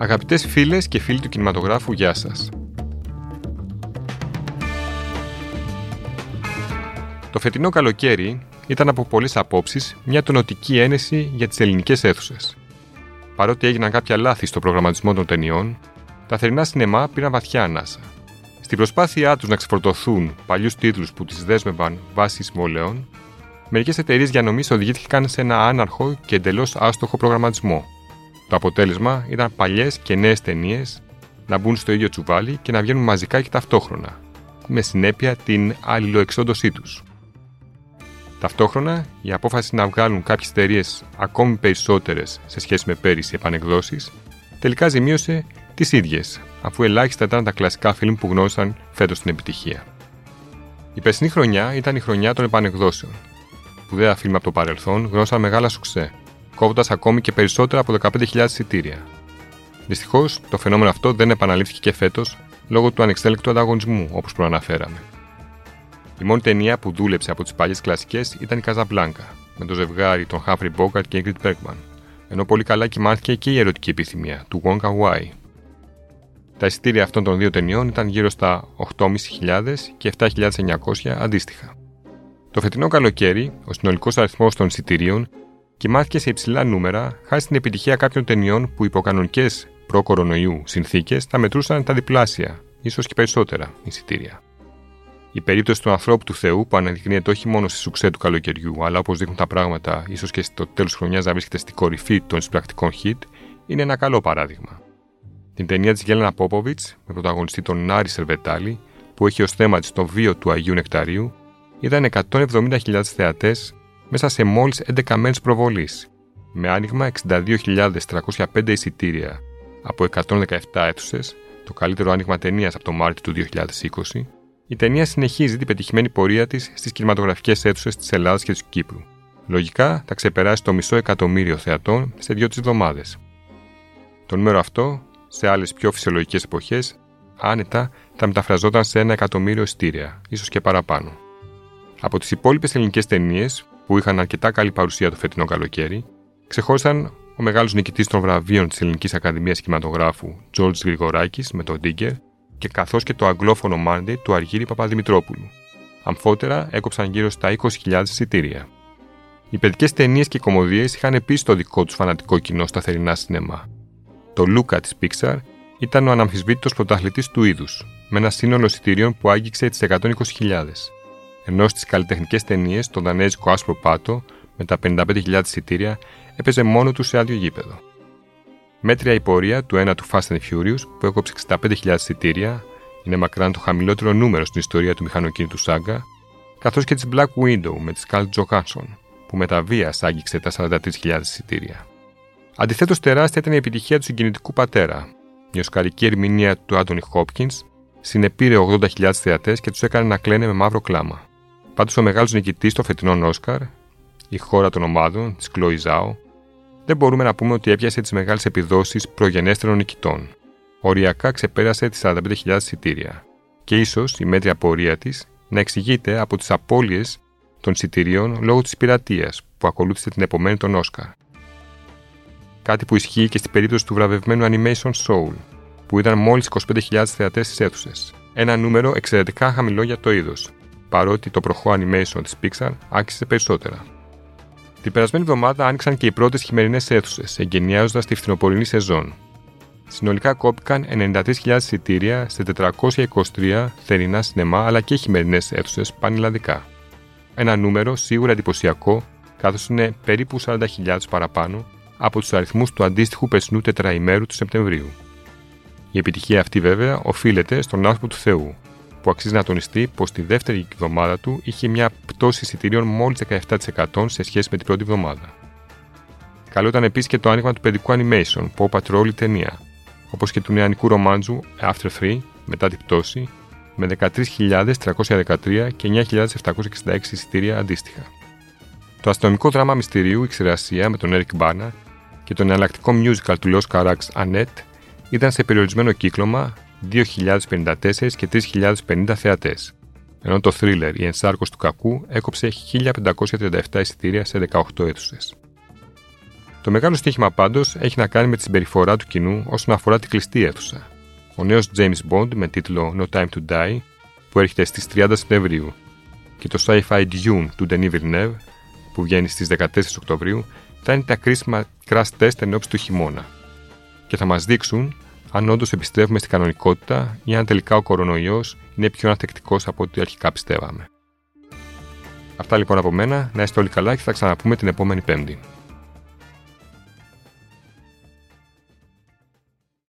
Αγαπητές φίλες και φίλοι του κινηματογράφου, γεια σας. Το φετινό καλοκαίρι ήταν από πολλές απόψεις μια τονοτική ένεση για τις ελληνικές αίθουσες. Παρότι έγιναν κάποια λάθη στο προγραμματισμό των ταινιών, τα θερινά σινεμά πήραν βαθιά ανάσα. Στην προσπάθειά τους να ξεφορτωθούν παλιούς τίτλους που τις δέσμευαν βάσει συμβολέων, μερικές εταιρείες διανομής οδηγήθηκαν σε ένα άναρχο και εντελώς άστοχο προγραμματισμό. Το αποτέλεσμα ήταν παλιές και νέες ταινίες να μπουν στο ίδιο τσουβάλι και να βγαίνουν μαζικά και ταυτόχρονα, με συνέπεια την αλληλοεξόντωσή τους. Ταυτόχρονα, η απόφαση να βγάλουν κάποιες εταιρείες ακόμη περισσότερες σε σχέση με πέρυσι επανεκδόσεις, τελικά ζημίωσε τις ίδιες, αφού ελάχιστα ήταν τα κλασικά φιλμ που γνώρισαν φέτος την επιτυχία. Η περσινή χρονιά ήταν η χρονιά των επανεκδόσεων. Σπουδαία φιλμ από το παρελθόν γνώρισαν μεγάλα σουξέ, κόβοντας ακόμη και περισσότερα από 15.000 εισιτήρια. Δυστυχώς, το φαινόμενο αυτό δεν επαναλήφθηκε και φέτος λόγω του ανεξέλεκτου ανταγωνισμού, όπως προαναφέραμε. Η μόνη ταινία που δούλεψε από τις παλιές κλασικές ήταν η Καζαμπλάνκα, με το ζευγάρι των Χάφρι Μπόκαρτ και Ingrid Bergman, ενώ πολύ καλά κοιμάθηκε και η ερωτική επιθυμία του Wong Kar Τα εισιτήρια αυτών των δύο ταινιών ήταν γύρω στα 8.500 και 7.900 αντίστοιχα. Το φετινό καλοκαίρι, ο συνολικός αριθμός των εισιτηρίων κοιμάθηκε σε υψηλά νούμερα χάρη στην επιτυχία κάποιων ταινιών που υπό κανονικές προ-κορονοϊού συνθήκες θα μετρούσαν τα διπλάσια, ίσως και περισσότερα εισιτήρια. Η περίπτωση του ανθρώπου του Θεού που αναδεικνύεται όχι μόνο στη σουξέ του καλοκαιριού, αλλά όπως δείχνουν τα πράγματα, ίσως και στο τέλος χρονιάς να βρίσκεται στην κορυφή των εισπρακτικών hit, είναι ένα καλό παράδειγμα. Την ταινία της Γέλενα Πόποβιτς, με πρωταγωνιστή τον Νάρη Σερβετάλη, που έχει ως θέμα της το βίο του Αγίου Νεκταρίου, είδαν 170.000 θεατές μέσα σε μόλις 11 μέρες προβολής, με άνοιγμα 62.305 εισιτήρια από 117 αίθουσες, το καλύτερο άνοιγμα ταινίας από το Μάρτιο του 2020, η ταινία συνεχίζει την πετυχημένη πορεία της στις κινηματογραφικές αίθουσες της Ελλάδας και της Κύπρου. Λογικά θα ξεπεράσει το μισό εκατομμύριο θεατών σε δύο-τρεις εβδομάδες. Το νούμερο αυτό, σε άλλες πιο φυσιολογικές εποχές, άνετα θα μεταφραζόταν σε ένα εκατομμύριο ειστήρια, ίσως και παραπάνω. Από τις υπόλοιπες ελληνικές ταινίες, που είχαν αρκετά καλή παρουσία το φετινό καλοκαίρι, ξεχώρισαν ο μεγάλος νικητής των βραβείων της Ελληνικής Ακαδημίας Κινηματογράφου, George Γρηγοράκης, με τον Digger, και καθώς και το αγγλόφωνο Monday του Αργύρι Παπαδημητρόπουλου. Αμφότερα έκοψαν γύρω στα 20.000 εισιτήρια. Οι παιδικές ταινίες και κομμωδίες είχαν επίσης το δικό τους φανατικό κοινό στα θερινά σινεμά. Το Λούκα της Pixar ήταν ο αναμφισβήτητος πρωταθλητής του είδους, με ένα σύνολο εισιτηρίων που άγγιξε τις 120.000. Ενώ στις καλλιτεχνικές ταινίες το δανέζικο άσπρο πάτο, με τα 55.000 εισιτήρια, έπαιζε μόνο του σε άδειο γήπεδο. Μέτρια η πορεία του ένα του Fast and Furious που έκοψε 65.000 εισιτήρια, είναι μακράν το χαμηλότερο νούμερο στην ιστορία του μηχανοκίνητου Σάγκα, καθώς και της Black Widow με τη Scarlett Johansson, που με τα βία άγγιξε τα 43.000 εισιτήρια. Αντιθέτως, τεράστια ήταν η επιτυχία του συγκινητικού πατέρα. Η οσκαρική ερμηνεία του Άντωνι Χόπκιν συνεπήρε 80.000 θεατές και τους έκανε να κλαίνε με μαύρο κλάμα. Πάντως, ο μεγάλος νικητής των φετινών Όσκαρ, η χώρα των ομάδων της Chloe Zhao, δεν μπορούμε να πούμε ότι έπιασε τις μεγάλες επιδόσεις προγενέστερων νικητών. Οριακά ξεπέρασε τις 45.000 εισιτήρια. Και ίσως η μέτρια πορεία της να εξηγείται από τις απώλειες των εισιτηρίων λόγω της πειρατείας που ακολούθησε την επομένη των Όσκαρ. Κάτι που ισχύει και στην περίπτωση του βραβευμένου Animation Soul, που ήταν μόλις 25.000 θεατές στι αίθουσε. Ένα νούμερο εξαιρετικά χαμηλό για το είδος, παρότι το προχώ animation της Pixar άξιζε περισσότερα. Την περασμένη εβδομάδα άνοιξαν και οι πρώτες χειμερινές αίθουσες, εγκαινιάζοντας τη φθινοπορεινή σεζόν. Συνολικά κόπηκαν 93.000 εισιτήρια σε 423 θερινά σινεμά αλλά και χειμερινές αίθουσες πανελλαδικά. Ένα νούμερο σίγουρα εντυπωσιακό, καθώς είναι περίπου 40.000 παραπάνω από τους αριθμούς του αντίστοιχου περσινού τετραημέρου του Σεπτεμβρίου. Η επιτυχία αυτή βέβαια οφείλεται στον άνθρωπο του Θεού, που αξίζει να τονιστεί πως τη δεύτερη εβδομάδα του είχε μια πτώση εισιτηρίων μόλις 17% σε σχέση με την πρώτη εβδομάδα. Καλό ήταν επίσης και το άνοιγμα του παιδικού animation, Paw Patrol η ταινία, όπως και του νεανικού ρομάντζου After 3 μετά την πτώση, με 13.313 και 9.766 εισιτήρια αντίστοιχα. Το αστυνομικό δράμα μυστηρίου Η Ξηρασία με τον Eric Bana και το εναλλακτικό musical του Los Carax Annette ήταν σε περιορισμένο κύκλωμα 2.054 και 3.050 θεατές, ενώ το thriller «Η ενσάρκωση του κακού» έκοψε 1.537 εισιτήρια σε 18 αίθουσες. Το μεγάλο στοίχημα πάντως έχει να κάνει με τη συμπεριφορά του κοινού όσον αφορά την κλειστή αίθουσα. Ο νέος James Bond με τίτλο No Time to Die, που έρχεται στις 30 Σεπτεμβρίου, και το Sci-Fi Dune του Denis Villeneuve, που βγαίνει στις 14 Οκτωβρίου, θα είναι τα κρίσιμα crash test εν του χειμώνα. Και θα μας δείξουν αν όντως επιστρέφουμε στην κανονικότητα ή αν τελικά ο κορονοϊός είναι πιο ανθεκτικό από ό,τι αρχικά πιστεύαμε. Αυτά λοιπόν από μένα. Να είστε όλοι καλά και θα ξαναπούμε την επόμενη Πέμπτη.